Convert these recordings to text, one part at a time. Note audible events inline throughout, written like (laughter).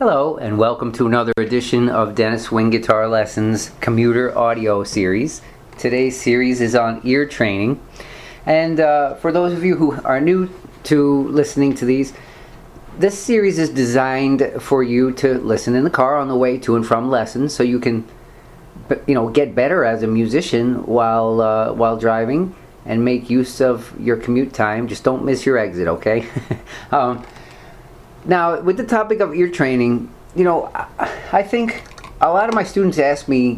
Hello, and welcome to another edition of Dennis Winge Guitar Lessons commuter audio series. Today's series is on ear training. And uh, for those of you who are new to listening to these, this series is designed for you to listen in the car on the way to and from lessons so you can you know get better as a musician while uh, while driving and make use of your commute time just don't miss your exit okay (laughs) um, now, with the topic of ear training, you know, I think a lot of my students ask me,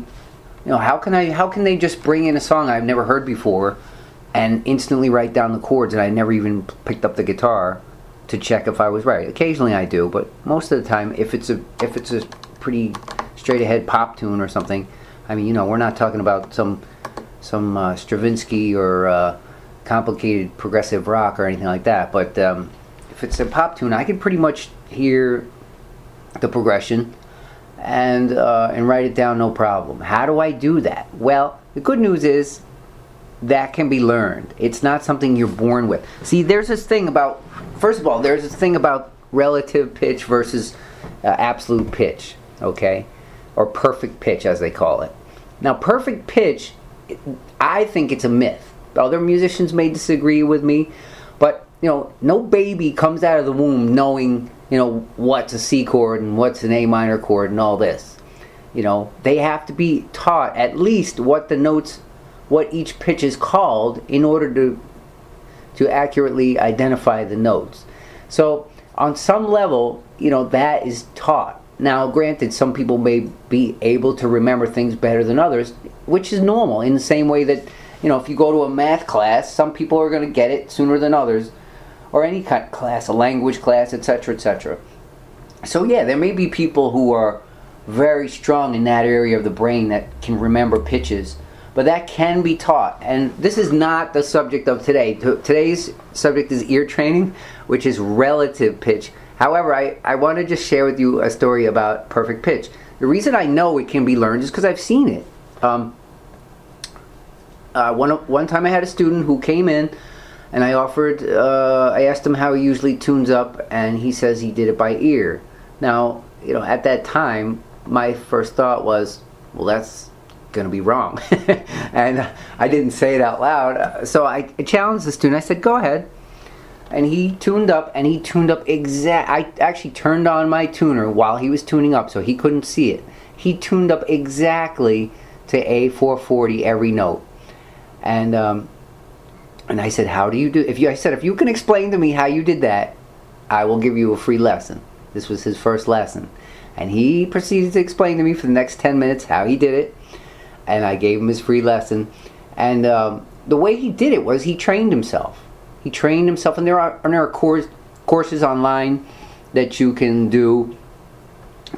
you know, how can I, how can they just bring in a song I've never heard before, and instantly write down the chords, and I never even picked up the guitar to check if I was right. Occasionally I do, but most of the time, if it's a, if it's a pretty straight ahead pop tune or something, I mean, you know, we're not talking about some, some uh, Stravinsky or uh, complicated progressive rock or anything like that, but. Um, if it's a pop tune, I can pretty much hear the progression and uh, and write it down no problem. How do I do that? Well, the good news is that can be learned. It's not something you're born with. See, there's this thing about first of all, there's this thing about relative pitch versus uh, absolute pitch, okay? Or perfect pitch as they call it. Now, perfect pitch I think it's a myth. Other musicians may disagree with me, you know, no baby comes out of the womb knowing, you know, what's a C chord and what's an A minor chord and all this. You know, they have to be taught at least what the notes, what each pitch is called in order to to accurately identify the notes. So, on some level, you know, that is taught. Now, granted, some people may be able to remember things better than others, which is normal in the same way that, you know, if you go to a math class, some people are going to get it sooner than others or any kind of class, a language class, etc., etc. So yeah, there may be people who are very strong in that area of the brain that can remember pitches, but that can be taught. And this is not the subject of today. Today's subject is ear training, which is relative pitch. However, I, I want to just share with you a story about perfect pitch. The reason I know it can be learned is because I've seen it. Um, uh, one, one time I had a student who came in and I offered, uh, I asked him how he usually tunes up, and he says he did it by ear. Now, you know, at that time, my first thought was, well, that's going to be wrong. (laughs) and I didn't say it out loud. So I challenged the student. I said, go ahead. And he tuned up, and he tuned up exact. I actually turned on my tuner while he was tuning up, so he couldn't see it. He tuned up exactly to A440 every note. And um, and I said, "How do you do?" If you, I said, if you can explain to me how you did that, I will give you a free lesson. This was his first lesson, and he proceeded to explain to me for the next ten minutes how he did it, and I gave him his free lesson. And um, the way he did it was he trained himself. He trained himself, and there are and there are course, courses online that you can do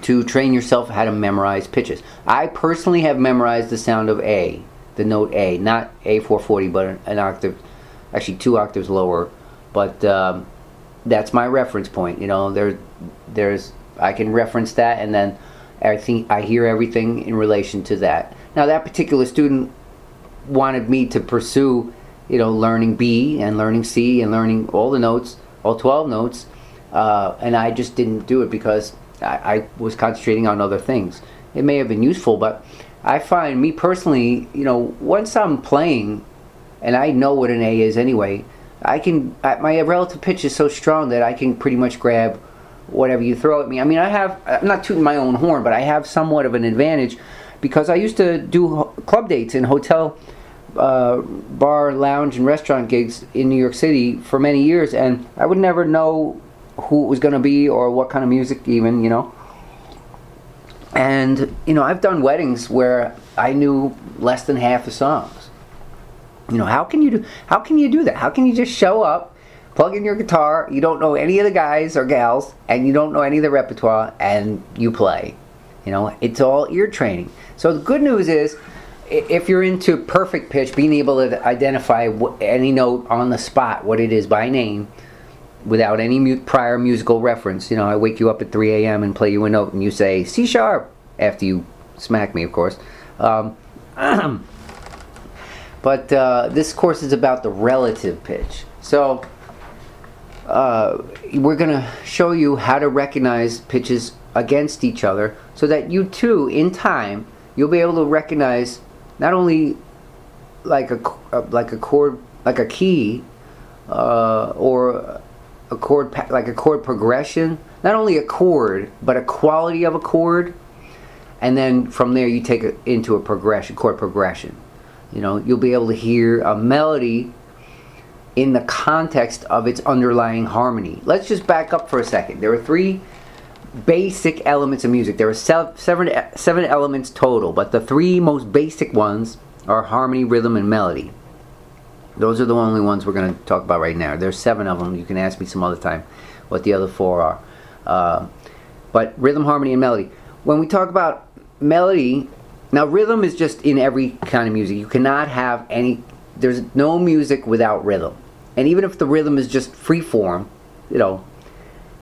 to train yourself how to memorize pitches. I personally have memorized the sound of A, the note A, not A440, but an octave actually two octaves lower, but um, that's my reference point. You know, there, there's I can reference that, and then I think I hear everything in relation to that. Now, that particular student wanted me to pursue, you know, learning B and learning C and learning all the notes, all 12 notes, uh, and I just didn't do it because I, I was concentrating on other things. It may have been useful, but I find me personally, you know, once I'm playing and I know what an A is anyway. I can my relative pitch is so strong that I can pretty much grab whatever you throw at me. I mean, I have I'm not tooting my own horn, but I have somewhat of an advantage because I used to do club dates in hotel uh, bar, lounge, and restaurant gigs in New York City for many years, and I would never know who it was going to be or what kind of music, even you know. And you know, I've done weddings where I knew less than half the songs you know, how can you do how can you do that? How can you just show up, plug in your guitar, you don't know any of the guys or gals, and you don't know any of the repertoire, and you play. You know, it's all ear training. So the good news is if you're into perfect pitch, being able to identify any note on the spot, what it is by name, without any prior musical reference. You know, I wake you up at 3 a.m. and play you a note, and you say C sharp after you smack me, of course. Um, (clears throat) But uh, this course is about the relative pitch. So uh, we're going to show you how to recognize pitches against each other so that you too, in time, you'll be able to recognize not only like a uh, like a chord like a key uh, or a chord like a chord progression. Not only a chord but a quality of a chord. And then from there you take it into a progression chord progression you know you'll be able to hear a melody in the context of its underlying harmony let's just back up for a second there are three basic elements of music there are seven, seven elements total but the three most basic ones are harmony rhythm and melody those are the only ones we're going to talk about right now. There's seven of them. You can ask me some other time what the other four are. Uh, but rhythm, harmony, and melody. When we talk about melody, now rhythm is just in every kind of music. You cannot have any. There's no music without rhythm. And even if the rhythm is just free form, you know,